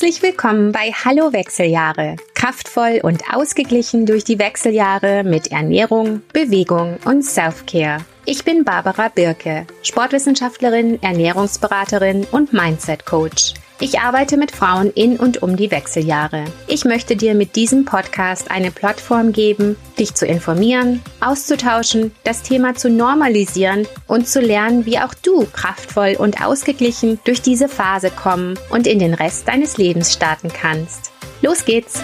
Herzlich willkommen bei Hallo Wechseljahre. Kraftvoll und ausgeglichen durch die Wechseljahre mit Ernährung, Bewegung und Self-Care. Ich bin Barbara Birke, Sportwissenschaftlerin, Ernährungsberaterin und Mindset Coach. Ich arbeite mit Frauen in und um die Wechseljahre. Ich möchte dir mit diesem Podcast eine Plattform geben, dich zu informieren, auszutauschen, das Thema zu normalisieren und zu lernen, wie auch du kraftvoll und ausgeglichen durch diese Phase kommen und in den Rest deines Lebens starten kannst. Los geht's!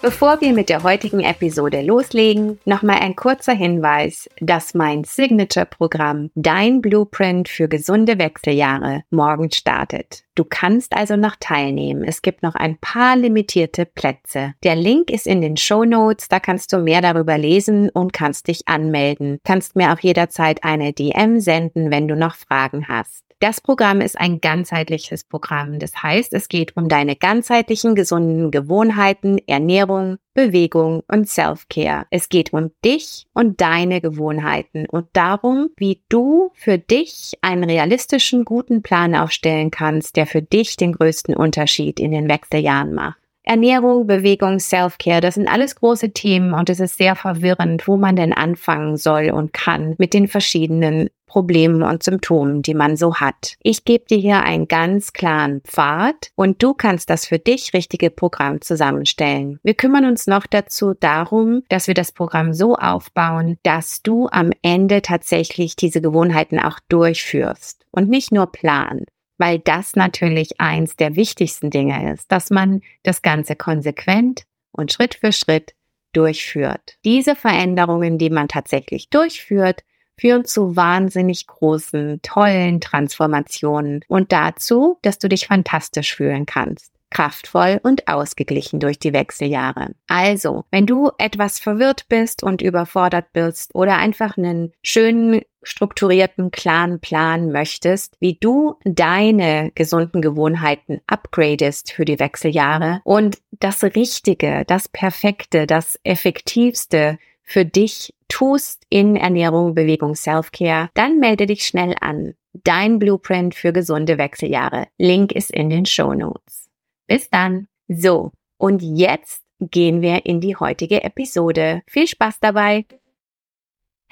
Bevor wir mit der heutigen Episode loslegen, nochmal ein kurzer Hinweis, dass mein Signature-Programm Dein Blueprint für gesunde Wechseljahre morgen startet. Du kannst also noch teilnehmen. Es gibt noch ein paar limitierte Plätze. Der Link ist in den Show Notes, da kannst du mehr darüber lesen und kannst dich anmelden. Kannst mir auch jederzeit eine DM senden, wenn du noch Fragen hast. Das Programm ist ein ganzheitliches Programm. Das heißt, es geht um deine ganzheitlichen gesunden Gewohnheiten, Ernährung, Bewegung und Self-Care. Es geht um dich und deine Gewohnheiten und darum, wie du für dich einen realistischen, guten Plan aufstellen kannst, der für dich den größten Unterschied in den Wechseljahren macht. Ernährung, Bewegung, Self-Care, das sind alles große Themen und es ist sehr verwirrend, wo man denn anfangen soll und kann mit den verschiedenen Problemen und Symptomen, die man so hat. Ich gebe dir hier einen ganz klaren Pfad und du kannst das für dich richtige Programm zusammenstellen. Wir kümmern uns noch dazu darum, dass wir das Programm so aufbauen, dass du am Ende tatsächlich diese Gewohnheiten auch durchführst und nicht nur planen weil das natürlich eins der wichtigsten Dinge ist, dass man das Ganze konsequent und Schritt für Schritt durchführt. Diese Veränderungen, die man tatsächlich durchführt, führen zu wahnsinnig großen, tollen Transformationen und dazu, dass du dich fantastisch fühlen kannst kraftvoll und ausgeglichen durch die Wechseljahre. Also, wenn du etwas verwirrt bist und überfordert bist oder einfach einen schönen strukturierten, klaren Plan möchtest, wie du deine gesunden Gewohnheiten upgradest für die Wechseljahre und das Richtige, das Perfekte, das Effektivste für dich tust in Ernährung, Bewegung, Self-Care, dann melde dich schnell an. Dein Blueprint für gesunde Wechseljahre. Link ist in den Show Notes. Bis dann. So, und jetzt gehen wir in die heutige Episode. Viel Spaß dabei.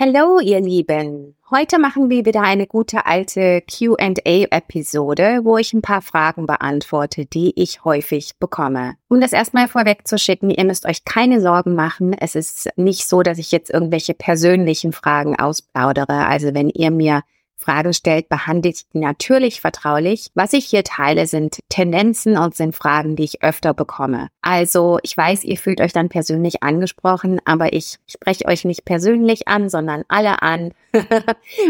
Hallo, ihr Lieben. Heute machen wir wieder eine gute alte Q&A-Episode, wo ich ein paar Fragen beantworte, die ich häufig bekomme. Um das erstmal vorwegzuschicken, ihr müsst euch keine Sorgen machen. Es ist nicht so, dass ich jetzt irgendwelche persönlichen Fragen ausplaudere. Also wenn ihr mir Fragen stellt, behandle ich natürlich vertraulich. Was ich hier teile, sind Tendenzen und sind Fragen, die ich öfter bekomme. Also ich weiß, ihr fühlt euch dann persönlich angesprochen, aber ich spreche euch nicht persönlich an, sondern alle an,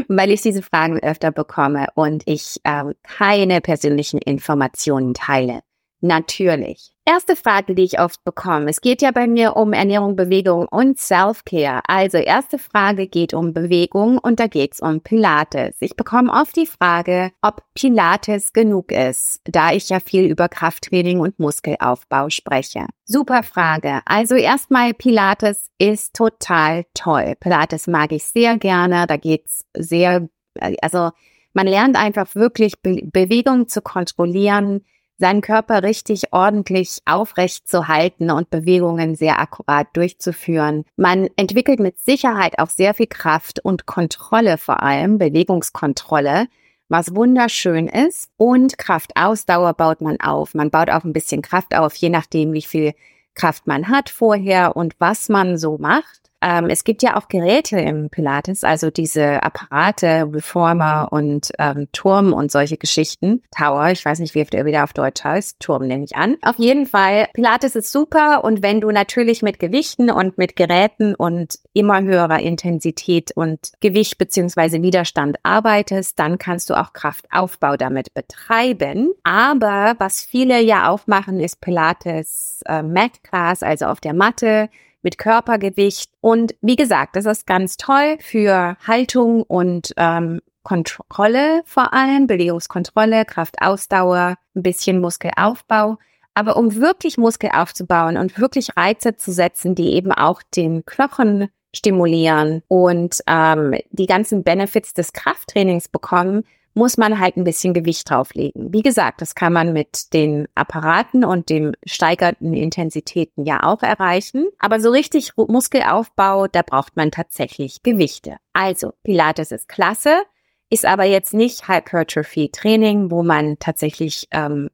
weil ich diese Fragen öfter bekomme und ich äh, keine persönlichen Informationen teile. Natürlich. Erste Frage, die ich oft bekomme. Es geht ja bei mir um Ernährung, Bewegung und Self-Care. Also erste Frage geht um Bewegung und da geht's um Pilates. Ich bekomme oft die Frage, ob Pilates genug ist, da ich ja viel über Krafttraining und Muskelaufbau spreche. Super Frage. Also erstmal Pilates ist total toll. Pilates mag ich sehr gerne. Da geht's sehr, also man lernt einfach wirklich Be Bewegung zu kontrollieren seinen Körper richtig ordentlich aufrecht zu halten und Bewegungen sehr akkurat durchzuführen. Man entwickelt mit Sicherheit auch sehr viel Kraft und Kontrolle vor allem, Bewegungskontrolle, was wunderschön ist. Und Kraftausdauer baut man auf. Man baut auch ein bisschen Kraft auf, je nachdem, wie viel Kraft man hat vorher und was man so macht. Ähm, es gibt ja auch Geräte im Pilates, also diese Apparate, Reformer und ähm, Turm und solche Geschichten. Tower, ich weiß nicht, wie er wieder auf Deutsch heißt. Turm nehme ich an. Auf jeden Fall, Pilates ist super und wenn du natürlich mit Gewichten und mit Geräten und immer höherer Intensität und Gewicht beziehungsweise Widerstand arbeitest, dann kannst du auch Kraftaufbau damit betreiben. Aber was viele ja auch machen, ist Pilates äh, Mat Class, also auf der Matte mit Körpergewicht. Und wie gesagt, das ist ganz toll für Haltung und ähm, Kontrolle vor allem, Bewegungskontrolle, Kraftausdauer, ein bisschen Muskelaufbau. Aber um wirklich Muskel aufzubauen und wirklich Reize zu setzen, die eben auch den Knochen stimulieren und ähm, die ganzen Benefits des Krafttrainings bekommen, muss man halt ein bisschen Gewicht drauflegen. Wie gesagt, das kann man mit den Apparaten und dem steigerten Intensitäten ja auch erreichen. Aber so richtig Muskelaufbau, da braucht man tatsächlich Gewichte. Also, Pilates ist klasse, ist aber jetzt nicht Hypertrophy-Training, wo man tatsächlich ähm,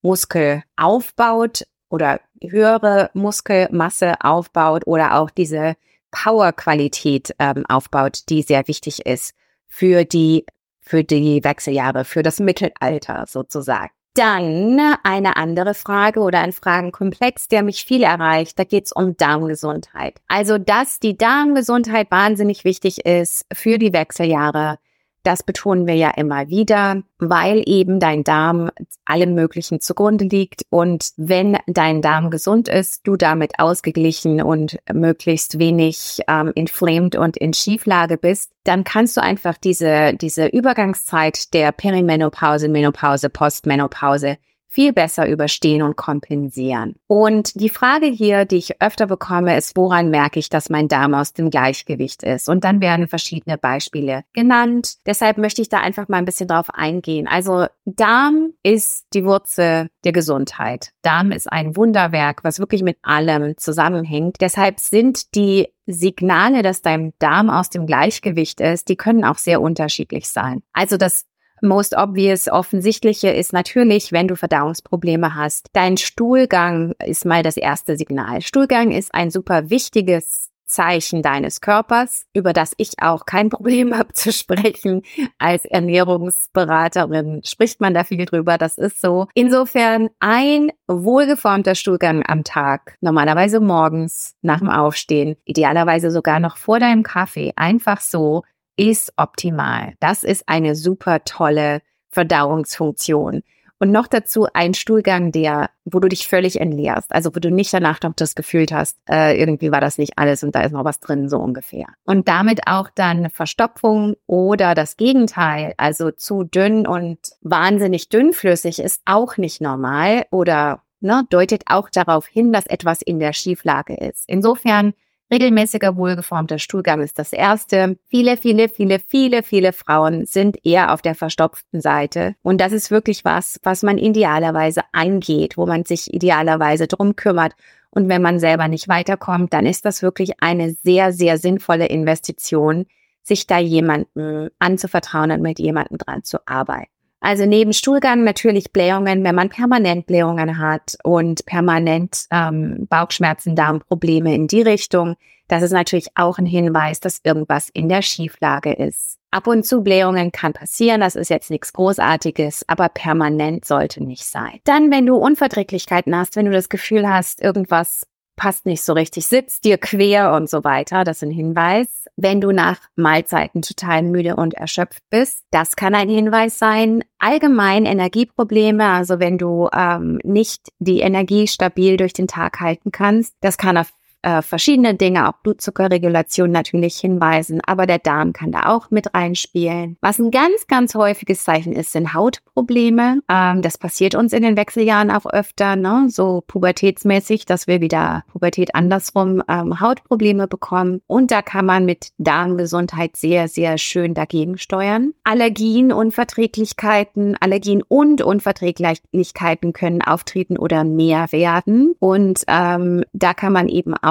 Muskel aufbaut oder höhere Muskelmasse aufbaut oder auch diese Powerqualität ähm, aufbaut, die sehr wichtig ist für die, für die Wechseljahre, für das Mittelalter sozusagen. Dann eine andere Frage oder ein Fragenkomplex, der mich viel erreicht. Da geht es um Darmgesundheit. Also, dass die Darmgesundheit wahnsinnig wichtig ist für die Wechseljahre, das betonen wir ja immer wieder, weil eben dein Darm allem Möglichen zugrunde liegt. Und wenn dein Darm gesund ist, du damit ausgeglichen und möglichst wenig ähm, inflamed und in Schieflage bist, dann kannst du einfach diese, diese Übergangszeit der Perimenopause, Menopause, Postmenopause viel besser überstehen und kompensieren. Und die Frage hier, die ich öfter bekomme, ist, woran merke ich, dass mein Darm aus dem Gleichgewicht ist? Und dann werden verschiedene Beispiele genannt. Deshalb möchte ich da einfach mal ein bisschen drauf eingehen. Also Darm ist die Wurzel der Gesundheit. Darm ist ein Wunderwerk, was wirklich mit allem zusammenhängt. Deshalb sind die Signale, dass dein Darm aus dem Gleichgewicht ist, die können auch sehr unterschiedlich sein. Also das most obvious, offensichtliche ist natürlich, wenn du Verdauungsprobleme hast. Dein Stuhlgang ist mal das erste Signal. Stuhlgang ist ein super wichtiges Zeichen deines Körpers, über das ich auch kein Problem habe zu sprechen. Als Ernährungsberaterin spricht man da viel drüber, das ist so. Insofern ein wohlgeformter Stuhlgang am Tag, normalerweise morgens nach dem Aufstehen, idealerweise sogar noch vor deinem Kaffee, einfach so, ist optimal. Das ist eine super tolle Verdauungsfunktion. Und noch dazu ein Stuhlgang, der, wo du dich völlig entleerst. Also wo du nicht danach noch das Gefühl hast, äh, irgendwie war das nicht alles und da ist noch was drin, so ungefähr. Und damit auch dann Verstopfung oder das Gegenteil, also zu dünn und wahnsinnig dünnflüssig ist auch nicht normal oder ne, deutet auch darauf hin, dass etwas in der Schieflage ist. Insofern Regelmäßiger wohlgeformter Stuhlgang ist das erste. Viele, viele, viele, viele, viele Frauen sind eher auf der verstopften Seite. Und das ist wirklich was, was man idealerweise eingeht, wo man sich idealerweise drum kümmert. Und wenn man selber nicht weiterkommt, dann ist das wirklich eine sehr, sehr sinnvolle Investition, sich da jemanden anzuvertrauen und mit jemandem dran zu arbeiten. Also neben Stuhlgang natürlich Blähungen, wenn man permanent Blähungen hat und permanent ähm, Bauchschmerzen, Darmprobleme in die Richtung. Das ist natürlich auch ein Hinweis, dass irgendwas in der Schieflage ist. Ab und zu Blähungen kann passieren, das ist jetzt nichts Großartiges, aber permanent sollte nicht sein. Dann, wenn du Unverträglichkeiten hast, wenn du das Gefühl hast, irgendwas passt nicht so richtig, sitzt dir quer und so weiter. Das ist ein Hinweis. Wenn du nach Mahlzeiten total müde und erschöpft bist, das kann ein Hinweis sein. Allgemein Energieprobleme, also wenn du ähm, nicht die Energie stabil durch den Tag halten kannst, das kann auf äh, verschiedene Dinge, auch Blutzuckerregulation natürlich hinweisen, aber der Darm kann da auch mit reinspielen. Was ein ganz, ganz häufiges Zeichen ist, sind Hautprobleme. Ähm, das passiert uns in den Wechseljahren auch öfter, ne? so pubertätsmäßig, dass wir wieder Pubertät andersrum ähm, Hautprobleme bekommen. Und da kann man mit Darmgesundheit sehr, sehr schön dagegen steuern. Allergien, Unverträglichkeiten, Allergien und Unverträglichkeiten können auftreten oder mehr werden. Und ähm, da kann man eben auch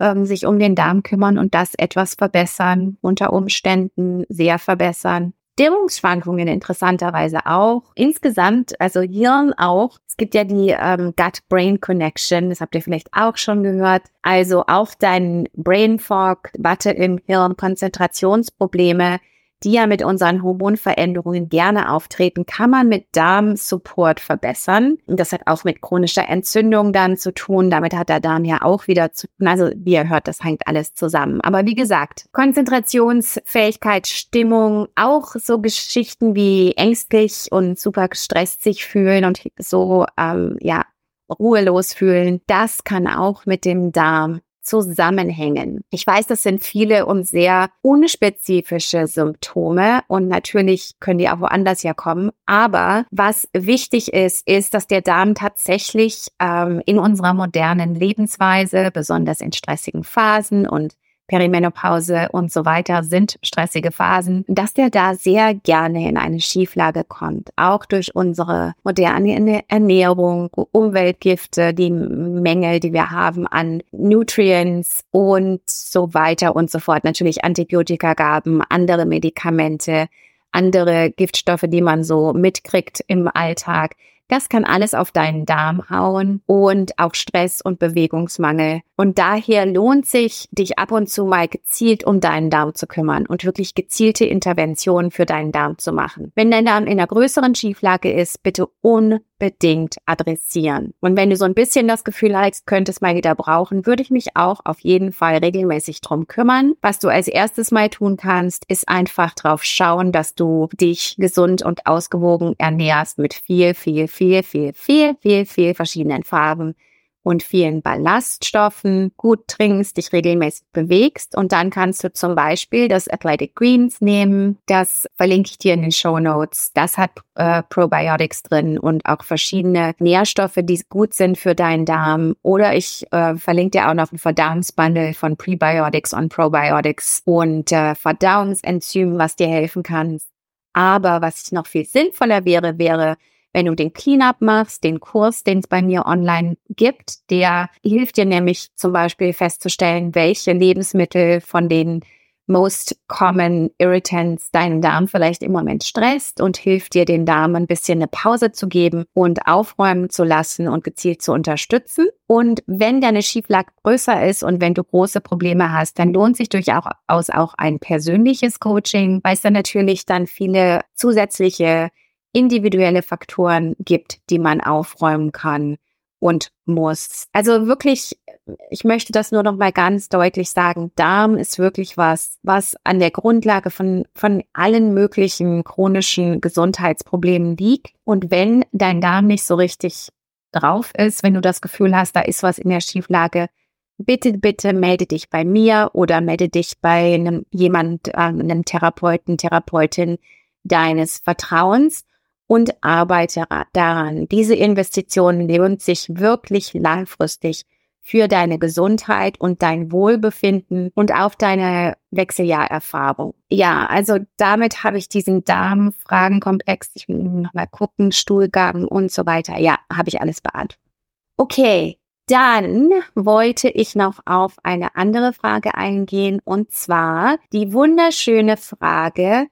ähm, sich um den Darm kümmern und das etwas verbessern, unter Umständen sehr verbessern. Stimmungsschwankungen interessanterweise auch. Insgesamt, also Hirn auch. Es gibt ja die ähm, Gut-Brain-Connection, das habt ihr vielleicht auch schon gehört. Also auch dein Brain Fog, Watte im Hirn, Konzentrationsprobleme, die ja mit unseren Hormonveränderungen gerne auftreten, kann man mit Darmsupport verbessern. Und das hat auch mit chronischer Entzündung dann zu tun. Damit hat der Darm ja auch wieder zu tun. Also wie ihr hört, das hängt alles zusammen. Aber wie gesagt, Konzentrationsfähigkeit, Stimmung, auch so Geschichten wie ängstlich und super gestresst sich fühlen und so, ähm, ja, ruhelos fühlen, das kann auch mit dem Darm zusammenhängen. Ich weiß, das sind viele und sehr unspezifische Symptome und natürlich können die auch woanders herkommen. Aber was wichtig ist, ist, dass der Darm tatsächlich ähm, in unserer modernen Lebensweise, besonders in stressigen Phasen und Perimenopause und so weiter sind stressige Phasen, dass der da sehr gerne in eine Schieflage kommt. Auch durch unsere moderne Ernährung, Umweltgifte, die Mängel, die wir haben an Nutrients und so weiter und so fort. Natürlich Antibiotikagaben, andere Medikamente, andere Giftstoffe, die man so mitkriegt im Alltag. Das kann alles auf deinen Darm hauen und auch Stress und Bewegungsmangel. Und daher lohnt sich, dich ab und zu mal gezielt um deinen Darm zu kümmern und wirklich gezielte Interventionen für deinen Darm zu machen. Wenn dein Darm in einer größeren Schieflage ist, bitte unbedingt adressieren. Und wenn du so ein bisschen das Gefühl hast, könntest mal wieder brauchen, würde ich mich auch auf jeden Fall regelmäßig drum kümmern. Was du als erstes mal tun kannst, ist einfach drauf schauen, dass du dich gesund und ausgewogen ernährst mit viel, viel, viel, viel, viel, viel, viel verschiedenen Farben und vielen Ballaststoffen, gut trinkst, dich regelmäßig bewegst und dann kannst du zum Beispiel das Athletic Greens nehmen. Das verlinke ich dir in den Show Notes. Das hat äh, Probiotics drin und auch verschiedene Nährstoffe, die gut sind für deinen Darm. Oder ich äh, verlinke dir auch noch ein Verdauungsbundle von Prebiotics und Probiotics und äh, Verdauungsenzymen, was dir helfen kann. Aber was noch viel sinnvoller wäre, wäre wenn du den Cleanup machst, den Kurs, den es bei mir online gibt, der hilft dir nämlich zum Beispiel festzustellen, welche Lebensmittel von den most common irritants deinen Darm vielleicht im Moment stresst und hilft dir, den Darm ein bisschen eine Pause zu geben und aufräumen zu lassen und gezielt zu unterstützen. Und wenn deine Schieflage größer ist und wenn du große Probleme hast, dann lohnt sich durchaus auch ein persönliches Coaching, weil es dann natürlich dann viele zusätzliche individuelle Faktoren gibt, die man aufräumen kann und muss. Also wirklich, ich möchte das nur noch mal ganz deutlich sagen. Darm ist wirklich was, was an der Grundlage von, von allen möglichen chronischen Gesundheitsproblemen liegt. Und wenn dein Darm nicht so richtig drauf ist, wenn du das Gefühl hast, da ist was in der Schieflage, bitte, bitte melde dich bei mir oder melde dich bei einem jemand, äh, einem Therapeuten, Therapeutin deines Vertrauens und arbeite daran. Diese Investition lohnt sich wirklich langfristig für deine Gesundheit und dein Wohlbefinden und auf deine Wechseljahrerfahrung. Ja, also damit habe ich diesen Darmfragenkomplex, ich will noch mal gucken, Stuhlgang und so weiter. Ja, habe ich alles beantwortet. Okay, dann wollte ich noch auf eine andere Frage eingehen und zwar die wunderschöne Frage,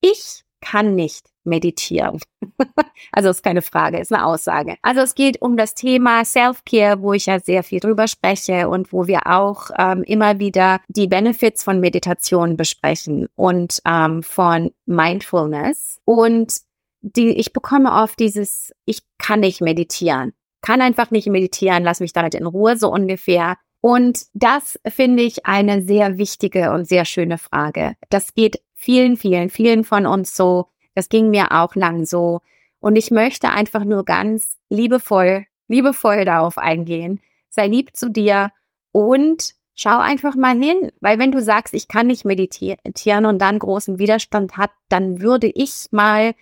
ich kann nicht meditieren. also ist keine Frage, ist eine Aussage. Also es geht um das Thema Self-Care, wo ich ja sehr viel drüber spreche und wo wir auch ähm, immer wieder die Benefits von Meditation besprechen und ähm, von Mindfulness. Und die, ich bekomme oft dieses, ich kann nicht meditieren, kann einfach nicht meditieren, lass mich damit in Ruhe, so ungefähr. Und das finde ich eine sehr wichtige und sehr schöne Frage. Das geht vielen, vielen, vielen von uns so. Das ging mir auch lang so. Und ich möchte einfach nur ganz liebevoll, liebevoll darauf eingehen. Sei lieb zu dir und schau einfach mal hin. Weil wenn du sagst, ich kann nicht meditieren und dann großen Widerstand hat, dann würde ich mal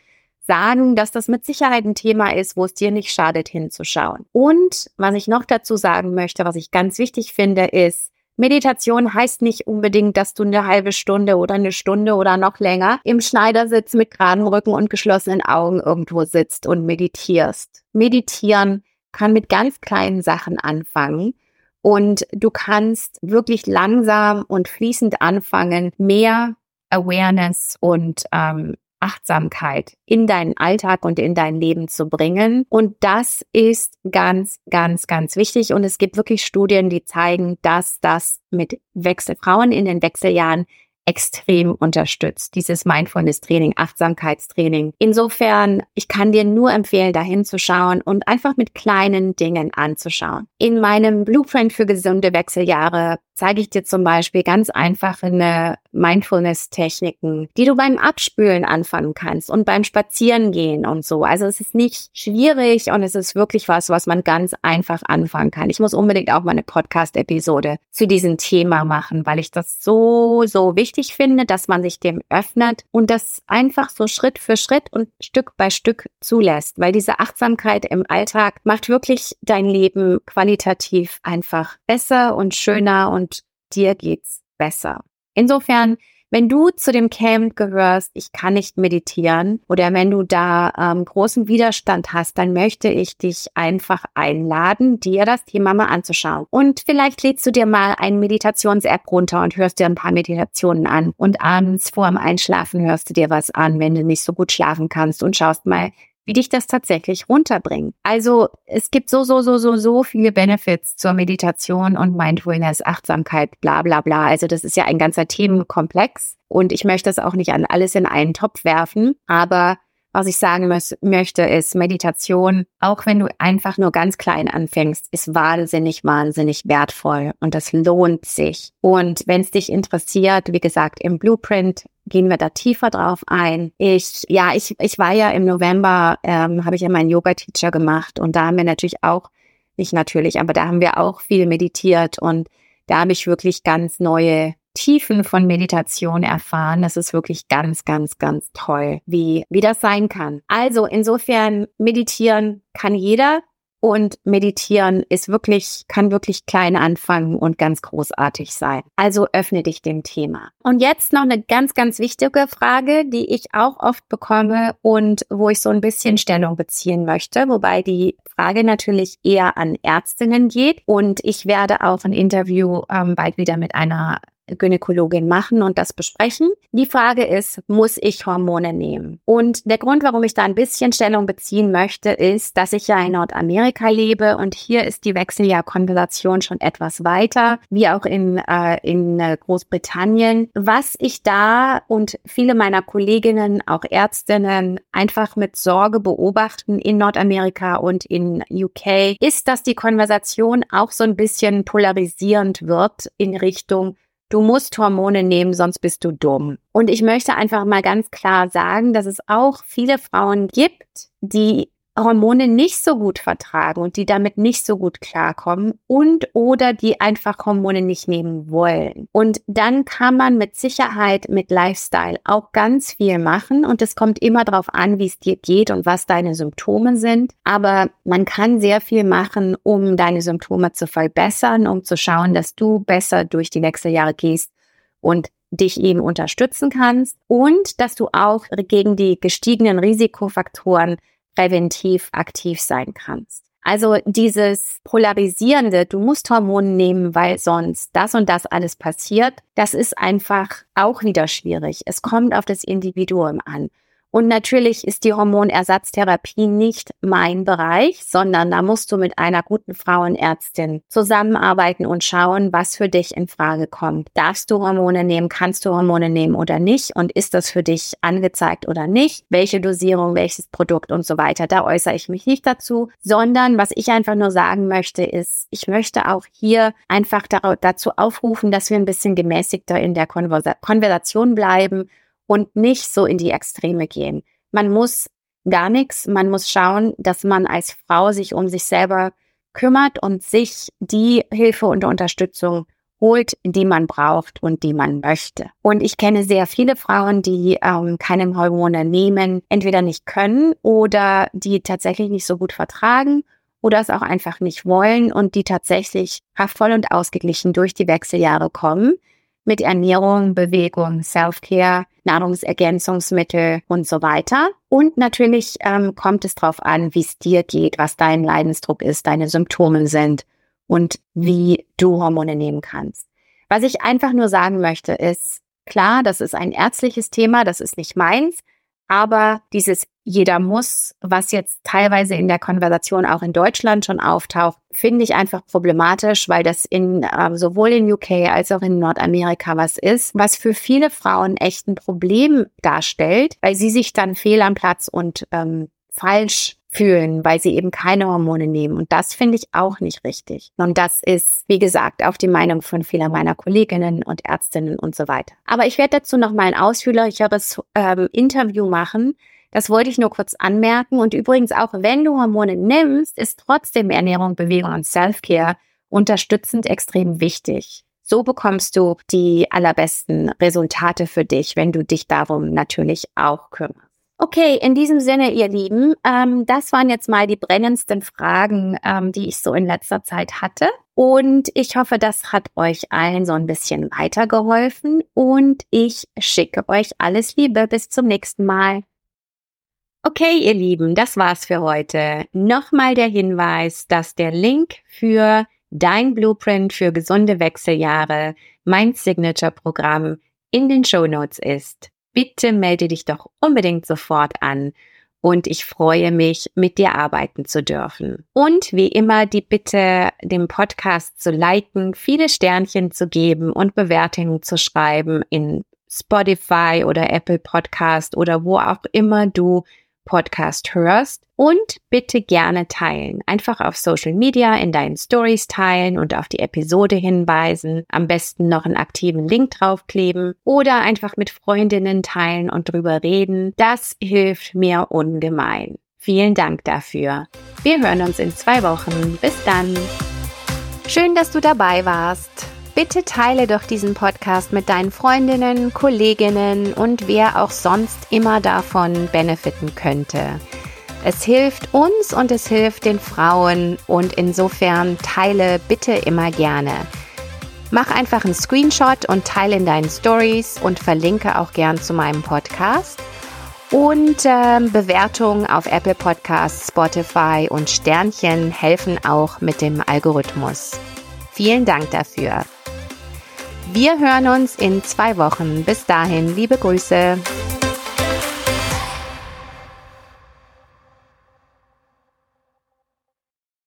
sagen, dass das mit Sicherheit ein Thema ist, wo es dir nicht schadet, hinzuschauen. Und was ich noch dazu sagen möchte, was ich ganz wichtig finde, ist, Meditation heißt nicht unbedingt, dass du eine halbe Stunde oder eine Stunde oder noch länger im Schneidersitz mit geradem Rücken und geschlossenen Augen irgendwo sitzt und meditierst. Meditieren kann mit ganz kleinen Sachen anfangen. Und du kannst wirklich langsam und fließend anfangen, mehr Awareness und ähm, Achtsamkeit in deinen Alltag und in dein Leben zu bringen. Und das ist ganz, ganz, ganz wichtig. Und es gibt wirklich Studien, die zeigen, dass das mit Wechselfrauen in den Wechseljahren extrem unterstützt, dieses Mindfulness-Training, Achtsamkeitstraining. Insofern, ich kann dir nur empfehlen, dahin zu schauen und einfach mit kleinen Dingen anzuschauen. In meinem Blueprint für gesunde Wechseljahre zeige ich dir zum Beispiel ganz einfache Mindfulness-Techniken, die du beim Abspülen anfangen kannst und beim Spazierengehen und so. Also es ist nicht schwierig und es ist wirklich was, was man ganz einfach anfangen kann. Ich muss unbedingt auch mal eine Podcast-Episode zu diesem Thema machen, weil ich das so, so wichtig finde, dass man sich dem öffnet und das einfach so Schritt für Schritt und Stück bei Stück zulässt, weil diese Achtsamkeit im Alltag macht wirklich dein Leben qualitativ einfach besser und schöner und dir geht's besser. Insofern wenn du zu dem Camp gehörst, ich kann nicht meditieren oder wenn du da ähm, großen Widerstand hast, dann möchte ich dich einfach einladen, dir das Thema mal anzuschauen. Und vielleicht lädst du dir mal ein Meditations-App runter und hörst dir ein paar Meditationen an. Und abends vor dem Einschlafen hörst du dir was an, wenn du nicht so gut schlafen kannst und schaust mal, wie dich das tatsächlich runterbringt. Also es gibt so, so, so, so, so viele Benefits zur Meditation und Mindfulness, Achtsamkeit, bla bla bla. Also das ist ja ein ganzer Themenkomplex und ich möchte das auch nicht an alles in einen Topf werfen, aber was ich sagen möchte, ist Meditation, auch wenn du einfach nur ganz klein anfängst, ist wahnsinnig, wahnsinnig wertvoll und das lohnt sich. Und wenn es dich interessiert, wie gesagt, im Blueprint gehen wir da tiefer drauf ein. Ich, ja, ich, ich war ja im November, ähm, habe ich ja meinen Yoga-Teacher gemacht und da haben wir natürlich auch, nicht natürlich, aber da haben wir auch viel meditiert und da habe ich wirklich ganz neue Tiefen von Meditation erfahren. Das ist wirklich ganz, ganz, ganz toll, wie, wie das sein kann. Also insofern meditieren kann jeder. Und meditieren ist wirklich, kann wirklich klein anfangen und ganz großartig sein. Also öffne dich dem Thema. Und jetzt noch eine ganz, ganz wichtige Frage, die ich auch oft bekomme und wo ich so ein bisschen Stellung beziehen möchte, wobei die Frage natürlich eher an Ärztinnen geht. Und ich werde auch ein Interview ähm, bald wieder mit einer Gynäkologin machen und das besprechen. Die Frage ist, muss ich Hormone nehmen? Und der Grund, warum ich da ein bisschen Stellung beziehen möchte, ist, dass ich ja in Nordamerika lebe und hier ist die Wechseljahrkonversation schon etwas weiter, wie auch in, äh, in äh, Großbritannien. Was ich da und viele meiner Kolleginnen, auch Ärztinnen, einfach mit Sorge beobachten in Nordamerika und in UK, ist, dass die Konversation auch so ein bisschen polarisierend wird in Richtung Du musst Hormone nehmen, sonst bist du dumm. Und ich möchte einfach mal ganz klar sagen, dass es auch viele Frauen gibt, die Hormone nicht so gut vertragen und die damit nicht so gut klarkommen und oder die einfach Hormone nicht nehmen wollen. Und dann kann man mit Sicherheit mit Lifestyle auch ganz viel machen und es kommt immer darauf an, wie es dir geht und was deine Symptome sind. Aber man kann sehr viel machen, um deine Symptome zu verbessern, um zu schauen, dass du besser durch die Wechseljahre gehst und dich eben unterstützen kannst und dass du auch gegen die gestiegenen Risikofaktoren präventiv aktiv sein kannst. Also dieses polarisierende, du musst Hormone nehmen, weil sonst das und das alles passiert, das ist einfach auch wieder schwierig. Es kommt auf das Individuum an. Und natürlich ist die Hormonersatztherapie nicht mein Bereich, sondern da musst du mit einer guten Frauenärztin zusammenarbeiten und schauen, was für dich in Frage kommt. Darfst du Hormone nehmen? Kannst du Hormone nehmen oder nicht? Und ist das für dich angezeigt oder nicht? Welche Dosierung, welches Produkt und so weiter? Da äußere ich mich nicht dazu, sondern was ich einfach nur sagen möchte, ist, ich möchte auch hier einfach dazu aufrufen, dass wir ein bisschen gemäßigter in der Konversation bleiben und nicht so in die Extreme gehen. Man muss gar nichts, man muss schauen, dass man als Frau sich um sich selber kümmert und sich die Hilfe und Unterstützung holt, die man braucht und die man möchte. Und ich kenne sehr viele Frauen, die ähm, keine Hormone nehmen, entweder nicht können oder die tatsächlich nicht so gut vertragen oder es auch einfach nicht wollen und die tatsächlich kraftvoll und ausgeglichen durch die Wechseljahre kommen mit Ernährung, Bewegung, Self-Care, Nahrungsergänzungsmittel und so weiter. Und natürlich ähm, kommt es darauf an, wie es dir geht, was dein Leidensdruck ist, deine Symptome sind und wie du Hormone nehmen kannst. Was ich einfach nur sagen möchte, ist, klar, das ist ein ärztliches Thema, das ist nicht meins, aber dieses jeder muss, was jetzt teilweise in der Konversation auch in Deutschland schon auftaucht, finde ich einfach problematisch, weil das in äh, sowohl in UK als auch in Nordamerika was ist, was für viele Frauen echt ein Problem darstellt, weil sie sich dann fehl am Platz und ähm, falsch fühlen, weil sie eben keine Hormone nehmen. Und das finde ich auch nicht richtig. Und das ist, wie gesagt, auch die Meinung von vielen meiner Kolleginnen und Ärztinnen und so weiter. Aber ich werde dazu noch mal ein ausführlicheres ähm, Interview machen, das wollte ich nur kurz anmerken. Und übrigens auch, wenn du Hormone nimmst, ist trotzdem Ernährung, Bewegung und Self-Care unterstützend extrem wichtig. So bekommst du die allerbesten Resultate für dich, wenn du dich darum natürlich auch kümmerst. Okay, in diesem Sinne, ihr Lieben, ähm, das waren jetzt mal die brennendsten Fragen, ähm, die ich so in letzter Zeit hatte. Und ich hoffe, das hat euch allen so ein bisschen weitergeholfen. Und ich schicke euch alles Liebe. Bis zum nächsten Mal. Okay, ihr Lieben, das war's für heute. Nochmal der Hinweis, dass der Link für dein Blueprint für gesunde Wechseljahre, mein Signature-Programm, in den Show Notes ist bitte melde dich doch unbedingt sofort an und ich freue mich, mit dir arbeiten zu dürfen. Und wie immer die Bitte, dem Podcast zu liken, viele Sternchen zu geben und Bewertungen zu schreiben in Spotify oder Apple Podcast oder wo auch immer du Podcast hörst und bitte gerne teilen. Einfach auf Social Media in deinen Stories teilen und auf die Episode hinweisen. Am besten noch einen aktiven Link draufkleben oder einfach mit Freundinnen teilen und drüber reden. Das hilft mir ungemein. Vielen Dank dafür. Wir hören uns in zwei Wochen. Bis dann. Schön, dass du dabei warst. Bitte teile doch diesen Podcast mit deinen Freundinnen, Kolleginnen und wer auch sonst immer davon benefiten könnte. Es hilft uns und es hilft den Frauen und insofern teile bitte immer gerne. Mach einfach einen Screenshot und teile in deinen Stories und verlinke auch gern zu meinem Podcast. Und äh, Bewertungen auf Apple Podcasts, Spotify und Sternchen helfen auch mit dem Algorithmus. Vielen Dank dafür. Wir hören uns in zwei Wochen. Bis dahin, liebe Grüße.